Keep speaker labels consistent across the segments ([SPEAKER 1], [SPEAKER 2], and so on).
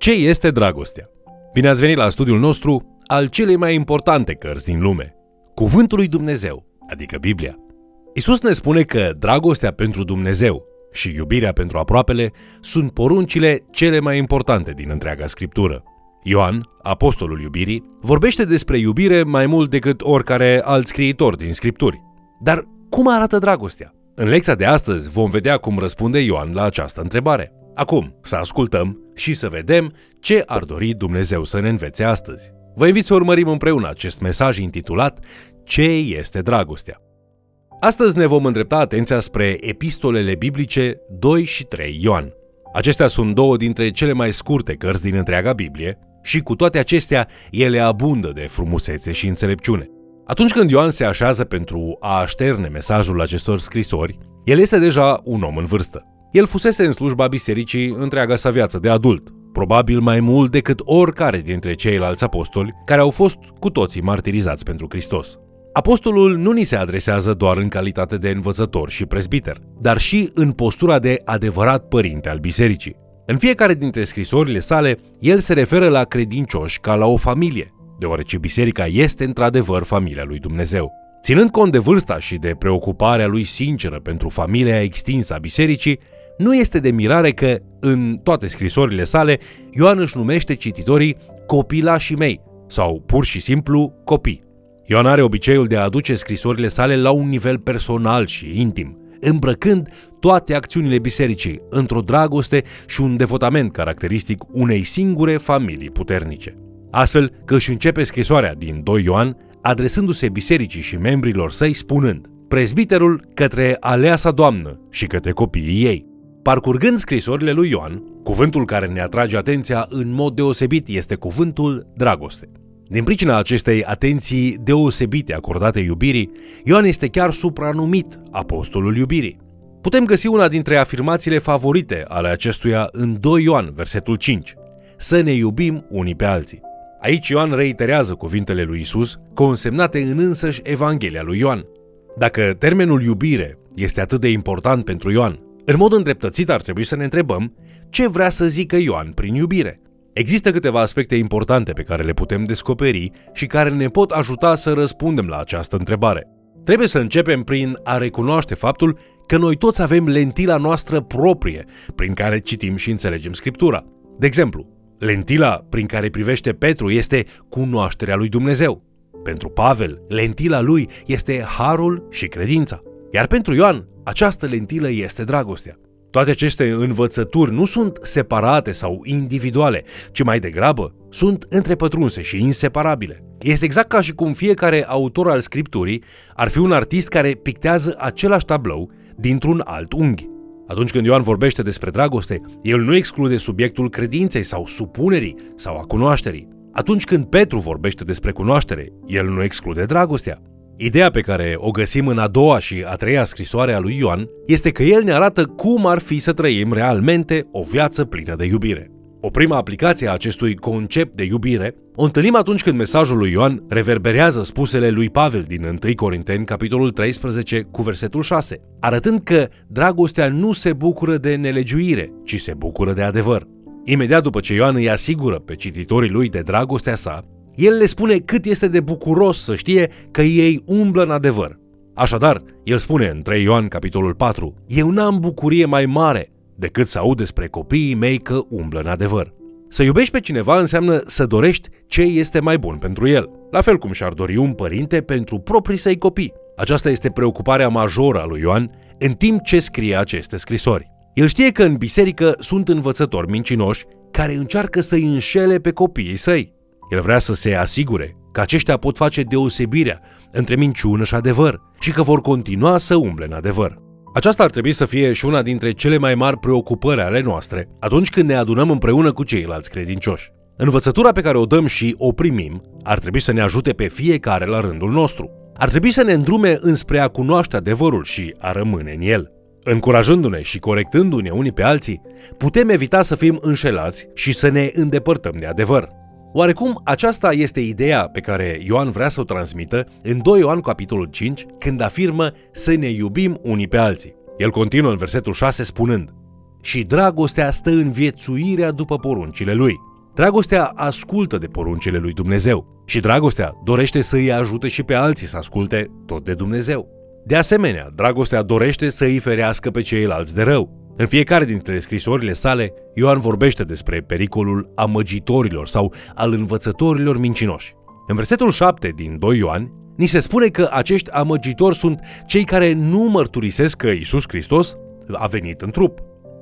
[SPEAKER 1] Ce este dragostea? Bine ați venit la studiul nostru al celei mai importante cărți din lume, Cuvântul lui Dumnezeu, adică Biblia. Isus ne spune că dragostea pentru Dumnezeu și iubirea pentru aproapele sunt poruncile cele mai importante din întreaga scriptură. Ioan, apostolul iubirii, vorbește despre iubire mai mult decât oricare alt scriitor din scripturi. Dar cum arată dragostea? În lecția de astăzi vom vedea cum răspunde Ioan la această întrebare. Acum, să ascultăm și să vedem ce ar dori Dumnezeu să ne învețe astăzi. Vă invit să urmărim împreună acest mesaj intitulat Ce este dragostea? Astăzi ne vom îndrepta atenția spre epistolele biblice 2 și 3 Ioan. Acestea sunt două dintre cele mai scurte cărți din întreaga Biblie și cu toate acestea ele abundă de frumusețe și înțelepciune. Atunci când Ioan se așează pentru a așterne mesajul acestor scrisori, el este deja un om în vârstă. El fusese în slujba bisericii întreaga sa viață de adult, probabil mai mult decât oricare dintre ceilalți apostoli care au fost cu toții martirizați pentru Hristos. Apostolul nu ni se adresează doar în calitate de învățător și prezbiter, dar și în postura de adevărat părinte al bisericii. În fiecare dintre scrisorile sale, el se referă la credincioși ca la o familie, deoarece biserica este într-adevăr familia lui Dumnezeu. Ținând cont de vârsta și de preocuparea lui sinceră pentru familia extinsă a bisericii, nu este de mirare că, în toate scrisorile sale, Ioan își numește cititorii copilașii mei sau pur și simplu copii. Ioan are obiceiul de a aduce scrisorile sale la un nivel personal și intim, îmbrăcând toate acțiunile bisericii într-o dragoste și un devotament caracteristic unei singure familii puternice. Astfel că își începe scrisoarea din 2 Ioan adresându-se bisericii și membrilor săi spunând Prezbiterul către aleasa doamnă și către copiii ei. Parcurgând scrisorile lui Ioan, cuvântul care ne atrage atenția în mod deosebit este cuvântul dragoste. Din pricina acestei atenții deosebite acordate iubirii, Ioan este chiar supranumit apostolul iubirii. Putem găsi una dintre afirmațiile favorite ale acestuia în 2 Ioan, versetul 5. Să ne iubim unii pe alții. Aici Ioan reiterează cuvintele lui Isus, consemnate în însăși Evanghelia lui Ioan. Dacă termenul iubire este atât de important pentru Ioan, în mod îndreptățit ar trebui să ne întrebăm ce vrea să zică Ioan prin iubire. Există câteva aspecte importante pe care le putem descoperi și care ne pot ajuta să răspundem la această întrebare. Trebuie să începem prin a recunoaște faptul că noi toți avem lentila noastră proprie prin care citim și înțelegem Scriptura. De exemplu, lentila prin care privește Petru este cunoașterea lui Dumnezeu. Pentru Pavel, lentila lui este harul și credința. Iar pentru Ioan, această lentilă este dragostea. Toate aceste învățături nu sunt separate sau individuale, ci mai degrabă sunt întrepătrunse și inseparabile. Este exact ca și cum fiecare autor al scripturii ar fi un artist care pictează același tablou dintr-un alt unghi. Atunci când Ioan vorbește despre dragoste, el nu exclude subiectul credinței sau supunerii sau a cunoașterii. Atunci când Petru vorbește despre cunoaștere, el nu exclude dragostea. Ideea pe care o găsim în a doua și a treia scrisoare a lui Ioan este că el ne arată cum ar fi să trăim realmente o viață plină de iubire. O prima aplicație a acestui concept de iubire o întâlnim atunci când mesajul lui Ioan reverberează spusele lui Pavel din 1 Corinteni, capitolul 13, cu versetul 6, arătând că dragostea nu se bucură de nelegiuire, ci se bucură de adevăr. Imediat după ce Ioan îi asigură pe cititorii lui de dragostea sa, el le spune cât este de bucuros să știe că ei umblă în adevăr. Așadar, el spune în 3 Ioan capitolul 4, Eu n-am bucurie mai mare decât să aud despre copiii mei că umblă în adevăr. Să iubești pe cineva înseamnă să dorești ce este mai bun pentru el, la fel cum și-ar dori un părinte pentru proprii săi copii. Aceasta este preocuparea majoră a lui Ioan în timp ce scrie aceste scrisori. El știe că în biserică sunt învățători mincinoși care încearcă să-i înșele pe copiii săi. El vrea să se asigure că aceștia pot face deosebirea între minciună și adevăr și că vor continua să umble în adevăr. Aceasta ar trebui să fie și una dintre cele mai mari preocupări ale noastre atunci când ne adunăm împreună cu ceilalți credincioși. Învățătura pe care o dăm și o primim ar trebui să ne ajute pe fiecare la rândul nostru. Ar trebui să ne îndrume înspre a cunoaște adevărul și a rămâne în el. Încurajându-ne și corectându-ne unii pe alții, putem evita să fim înșelați și să ne îndepărtăm de adevăr. Oarecum aceasta este ideea pe care Ioan vrea să o transmită în 2 Ioan capitolul 5, când afirmă să ne iubim unii pe alții. El continuă în versetul 6 spunând Și dragostea stă în viețuirea după poruncile lui. Dragostea ascultă de poruncile lui Dumnezeu și dragostea dorește să îi ajute și pe alții să asculte tot de Dumnezeu. De asemenea, dragostea dorește să îi ferească pe ceilalți de rău. În fiecare dintre scrisorile sale, Ioan vorbește despre pericolul amăgitorilor sau al învățătorilor mincinoși. În versetul 7 din 2 Ioan, ni se spune că acești amăgitori sunt cei care nu mărturisesc că Isus Hristos a venit în trup.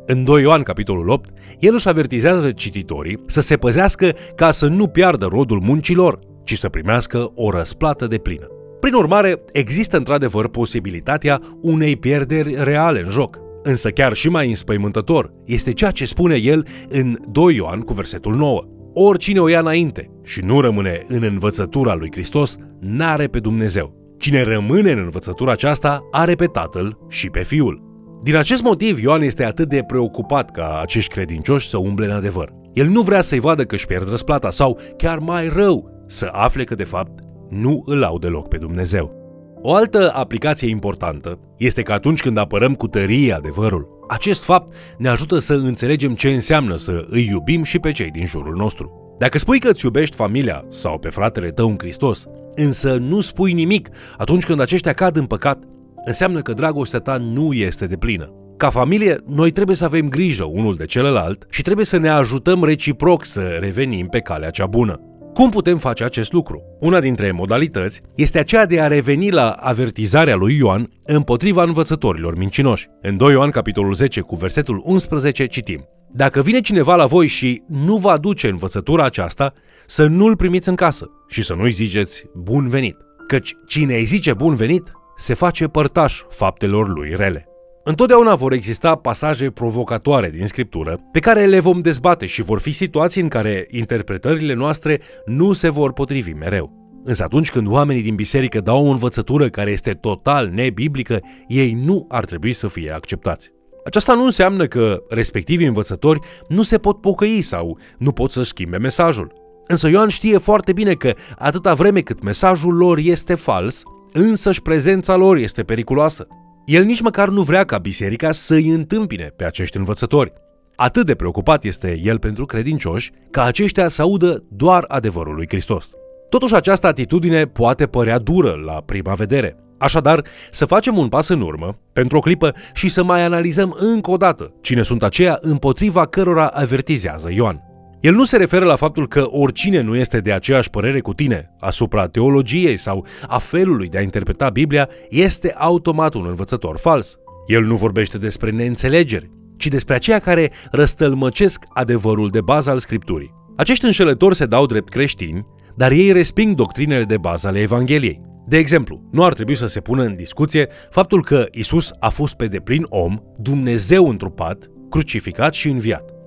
[SPEAKER 1] În 2 Ioan, capitolul 8, el își avertizează cititorii să se păzească ca să nu piardă rodul muncilor, ci să primească o răsplată de plină. Prin urmare, există într-adevăr posibilitatea unei pierderi reale în joc. Însă chiar și mai înspăimântător este ceea ce spune el în 2 Ioan cu versetul 9. Oricine o ia înainte și nu rămâne în învățătura lui Hristos, n-are pe Dumnezeu. Cine rămâne în învățătura aceasta, are pe Tatăl și pe Fiul. Din acest motiv, Ioan este atât de preocupat ca acești credincioși să umble în adevăr. El nu vrea să-i vadă că își pierd răsplata sau, chiar mai rău, să afle că de fapt nu îl au deloc pe Dumnezeu. O altă aplicație importantă este că atunci când apărăm cu tărie adevărul, acest fapt ne ajută să înțelegem ce înseamnă să îi iubim și pe cei din jurul nostru. Dacă spui că îți iubești familia sau pe fratele tău în Hristos, însă nu spui nimic atunci când aceștia cad în păcat, înseamnă că dragostea ta nu este de plină. Ca familie, noi trebuie să avem grijă unul de celălalt și trebuie să ne ajutăm reciproc să revenim pe calea cea bună. Cum putem face acest lucru? Una dintre modalități este aceea de a reveni la avertizarea lui Ioan împotriva învățătorilor mincinoși. În 2 Ioan capitolul 10 cu versetul 11 citim Dacă vine cineva la voi și nu va duce învățătura aceasta, să nu-l primiți în casă și să nu-i ziceți bun venit, căci cine îi zice bun venit se face părtaș faptelor lui rele. Întotdeauna vor exista pasaje provocatoare din scriptură pe care le vom dezbate și vor fi situații în care interpretările noastre nu se vor potrivi mereu. Însă atunci când oamenii din biserică dau o învățătură care este total nebiblică, ei nu ar trebui să fie acceptați. Aceasta nu înseamnă că respectivii învățători nu se pot pocăi sau nu pot să schimbe mesajul. Însă Ioan știe foarte bine că atâta vreme cât mesajul lor este fals, însăși prezența lor este periculoasă. El nici măcar nu vrea ca biserica să îi întâmpine pe acești învățători. Atât de preocupat este el pentru credincioși ca aceștia să audă doar adevărul lui Hristos. Totuși această atitudine poate părea dură la prima vedere. Așadar, să facem un pas în urmă, pentru o clipă, și să mai analizăm încă o dată cine sunt aceia împotriva cărora avertizează Ioan. El nu se referă la faptul că oricine nu este de aceeași părere cu tine asupra teologiei sau a felului de a interpreta Biblia este automat un învățător fals. El nu vorbește despre neînțelegeri, ci despre aceia care răstălmăcesc adevărul de bază al Scripturii. Acești înșelători se dau drept creștini, dar ei resping doctrinele de bază ale Evangheliei. De exemplu, nu ar trebui să se pună în discuție faptul că Isus a fost pe deplin om, Dumnezeu întrupat, crucificat și înviat.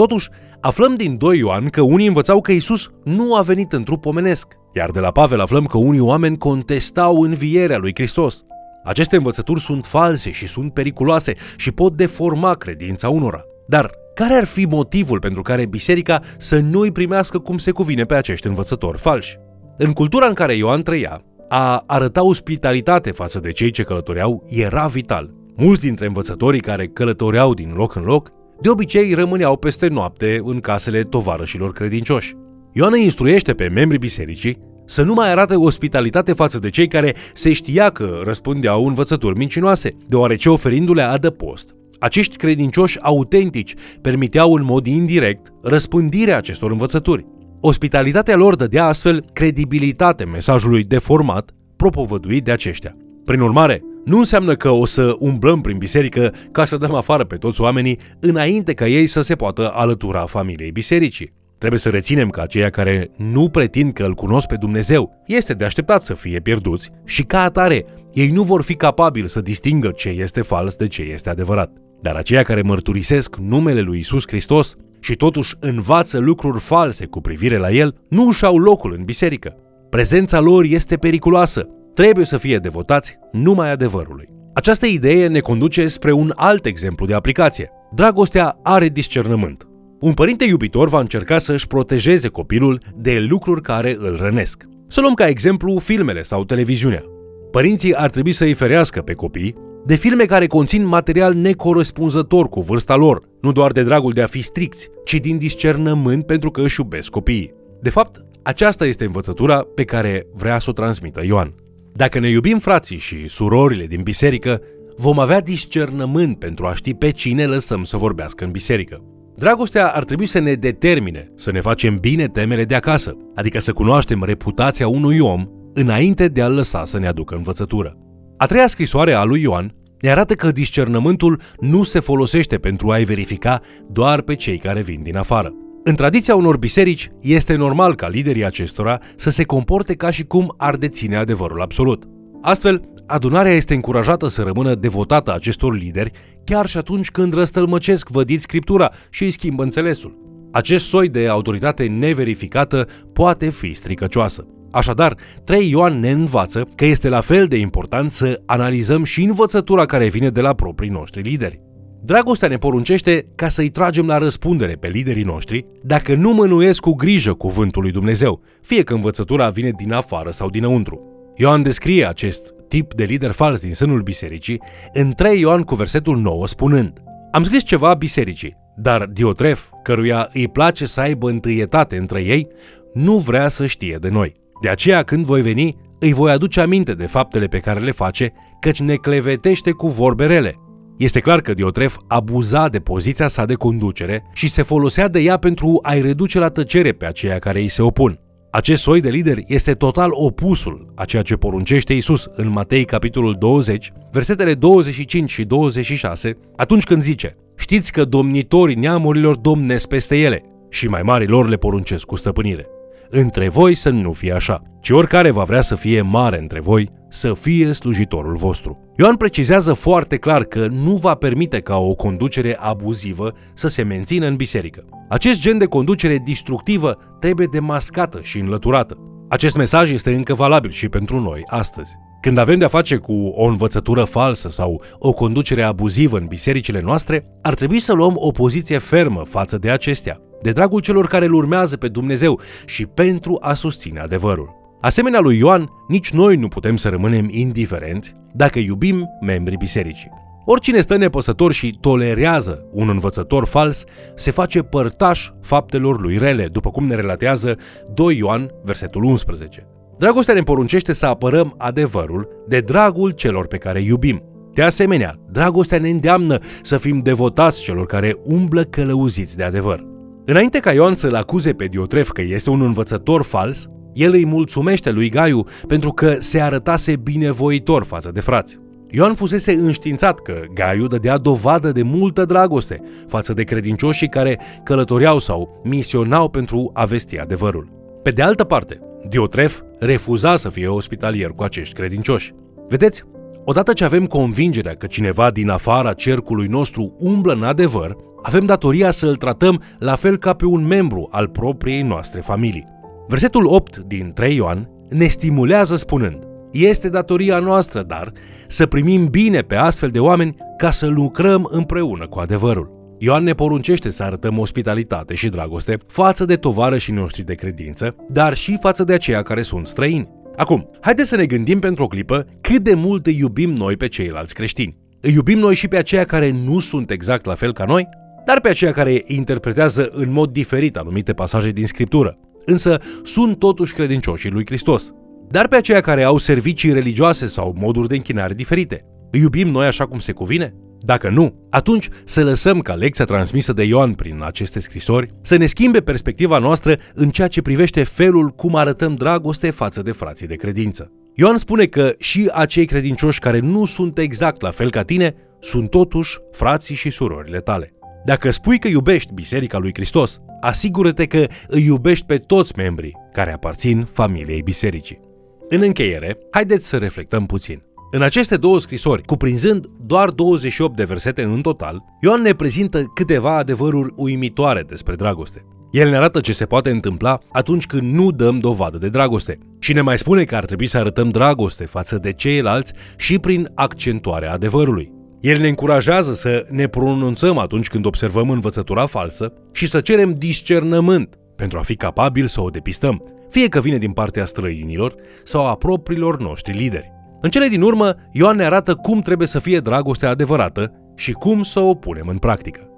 [SPEAKER 1] Totuși, aflăm din 2 Ioan că unii învățau că Isus nu a venit în trup omenesc, iar de la Pavel aflăm că unii oameni contestau învierea lui Hristos. Aceste învățături sunt false și sunt periculoase și pot deforma credința unora. Dar care ar fi motivul pentru care biserica să nu îi primească cum se cuvine pe acești învățători falși? În cultura în care Ioan trăia, a arăta ospitalitate față de cei ce călătoreau era vital. Mulți dintre învățătorii care călătoreau din loc în loc de obicei rămâneau peste noapte în casele tovarășilor credincioși. Ioan îi instruiește pe membrii bisericii să nu mai arate ospitalitate față de cei care se știa că răspundeau învățături mincinoase, deoarece oferindu-le adăpost, acești credincioși autentici permiteau în mod indirect răspândirea acestor învățături. Ospitalitatea lor dădea astfel credibilitate mesajului deformat propovăduit de aceștia. Prin urmare, nu înseamnă că o să umblăm prin biserică ca să dăm afară pe toți oamenii înainte ca ei să se poată alătura familiei bisericii. Trebuie să reținem că aceia care nu pretind că îl cunosc pe Dumnezeu este de așteptat să fie pierduți și ca atare ei nu vor fi capabili să distingă ce este fals de ce este adevărat. Dar aceia care mărturisesc numele lui Isus Hristos și totuși învață lucruri false cu privire la el, nu își au locul în biserică. Prezența lor este periculoasă trebuie să fie devotați numai adevărului. Această idee ne conduce spre un alt exemplu de aplicație. Dragostea are discernământ. Un părinte iubitor va încerca să își protejeze copilul de lucruri care îl rănesc. Să luăm ca exemplu filmele sau televiziunea. Părinții ar trebui să îi ferească pe copii de filme care conțin material necorespunzător cu vârsta lor, nu doar de dragul de a fi stricți, ci din discernământ pentru că își iubesc copiii. De fapt, aceasta este învățătura pe care vrea să o transmită Ioan. Dacă ne iubim frații și surorile din biserică, vom avea discernământ pentru a ști pe cine lăsăm să vorbească în biserică. Dragostea ar trebui să ne determine să ne facem bine temele de acasă, adică să cunoaștem reputația unui om înainte de a-l lăsa să ne aducă învățătură. A treia scrisoare a lui Ioan ne arată că discernământul nu se folosește pentru a-i verifica doar pe cei care vin din afară. În tradiția unor biserici, este normal ca liderii acestora să se comporte ca și cum ar deține adevărul absolut. Astfel, adunarea este încurajată să rămână devotată acestor lideri, chiar și atunci când răstălmăcesc vădit scriptura și îi schimbă înțelesul. Acest soi de autoritate neverificată poate fi stricăcioasă. Așadar, 3 Ioan ne învață că este la fel de important să analizăm și învățătura care vine de la proprii noștri lideri. Dragostea ne poruncește ca să-i tragem la răspundere pe liderii noștri dacă nu mânuiesc cu grijă cuvântul lui Dumnezeu, fie că învățătura vine din afară sau dinăuntru. Ioan descrie acest tip de lider fals din sânul bisericii în 3 Ioan cu versetul 9 spunând Am scris ceva bisericii, dar Diotref, căruia îi place să aibă întâietate între ei, nu vrea să știe de noi. De aceea când voi veni, îi voi aduce aminte de faptele pe care le face, căci ne clevetește cu vorbe rele. Este clar că Diotref abuza de poziția sa de conducere și se folosea de ea pentru a-i reduce la tăcere pe aceia care îi se opun. Acest soi de lider este total opusul a ceea ce poruncește Isus în Matei capitolul 20, versetele 25 și 26, atunci când zice Știți că domnitorii neamurilor domnesc peste ele și mai mari lor le poruncesc cu stăpânire. Între voi să nu fie așa, ci oricare va vrea să fie mare între voi, să fie slujitorul vostru. Ioan precizează foarte clar că nu va permite ca o conducere abuzivă să se mențină în biserică. Acest gen de conducere distructivă trebuie demascată și înlăturată. Acest mesaj este încă valabil și pentru noi astăzi. Când avem de-a face cu o învățătură falsă sau o conducere abuzivă în bisericile noastre, ar trebui să luăm o poziție fermă față de acestea, de dragul celor care îl urmează pe Dumnezeu și pentru a susține adevărul. Asemenea lui Ioan, nici noi nu putem să rămânem indiferenți dacă iubim membrii bisericii. Oricine stă nepăsător și tolerează un învățător fals, se face părtaș faptelor lui rele, după cum ne relatează 2 Ioan, versetul 11. Dragostea ne poruncește să apărăm adevărul de dragul celor pe care iubim. De asemenea, dragostea ne îndeamnă să fim devotați celor care umblă călăuziți de adevăr. Înainte ca Ioan să-l acuze pe Diotref că este un învățător fals, el îi mulțumește lui Gaiu pentru că se arătase binevoitor față de frați. Ioan fusese înștiințat că Gaiu dădea dovadă de multă dragoste față de credincioșii care călătoreau sau misionau pentru a vesti adevărul. Pe de altă parte, Diotref refuza să fie ospitalier cu acești credincioși. Vedeți, odată ce avem convingerea că cineva din afara cercului nostru umblă în adevăr, avem datoria să îl tratăm la fel ca pe un membru al propriei noastre familii. Versetul 8 din 3 Ioan ne stimulează spunând Este datoria noastră, dar, să primim bine pe astfel de oameni ca să lucrăm împreună cu adevărul. Ioan ne poruncește să arătăm ospitalitate și dragoste față de tovarășii noștri de credință, dar și față de aceia care sunt străini. Acum, haideți să ne gândim pentru o clipă cât de mult îi iubim noi pe ceilalți creștini. Îi iubim noi și pe aceia care nu sunt exact la fel ca noi? Dar pe aceia care interpretează în mod diferit anumite pasaje din Scriptură, însă sunt totuși credincioșii lui Hristos. Dar pe aceia care au servicii religioase sau moduri de închinare diferite, îi iubim noi așa cum se cuvine? Dacă nu, atunci să lăsăm ca lecția transmisă de Ioan prin aceste scrisori să ne schimbe perspectiva noastră în ceea ce privește felul cum arătăm dragoste față de frații de credință. Ioan spune că și acei credincioși care nu sunt exact la fel ca tine sunt totuși frații și surorile tale. Dacă spui că iubești Biserica lui Hristos, asigură-te că îi iubești pe toți membrii care aparțin familiei bisericii. În încheiere, haideți să reflectăm puțin. În aceste două scrisori, cuprinzând doar 28 de versete în total, Ioan ne prezintă câteva adevăruri uimitoare despre dragoste. El ne arată ce se poate întâmpla atunci când nu dăm dovadă de dragoste și ne mai spune că ar trebui să arătăm dragoste față de ceilalți și prin accentuarea adevărului. El ne încurajează să ne pronunțăm atunci când observăm învățătura falsă și să cerem discernământ pentru a fi capabil să o depistăm, fie că vine din partea străinilor sau a propriilor noștri lideri. În cele din urmă, Ioan ne arată cum trebuie să fie dragostea adevărată și cum să o punem în practică.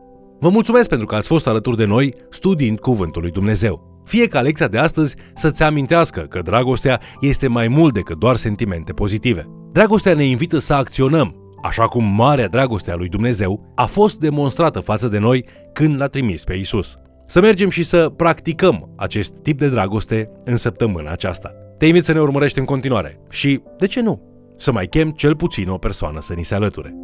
[SPEAKER 1] Vă mulțumesc pentru că ați fost alături de noi studiind Cuvântul lui Dumnezeu. Fie ca lecția de astăzi să-ți amintească că dragostea este mai mult decât doar sentimente pozitive. Dragostea ne invită să acționăm, așa cum marea dragoste a lui Dumnezeu a fost demonstrată față de noi când l-a trimis pe Isus. Să mergem și să practicăm acest tip de dragoste în săptămâna aceasta. Te invit să ne urmărești în continuare și, de ce nu, să mai chem cel puțin o persoană să ni se alăture.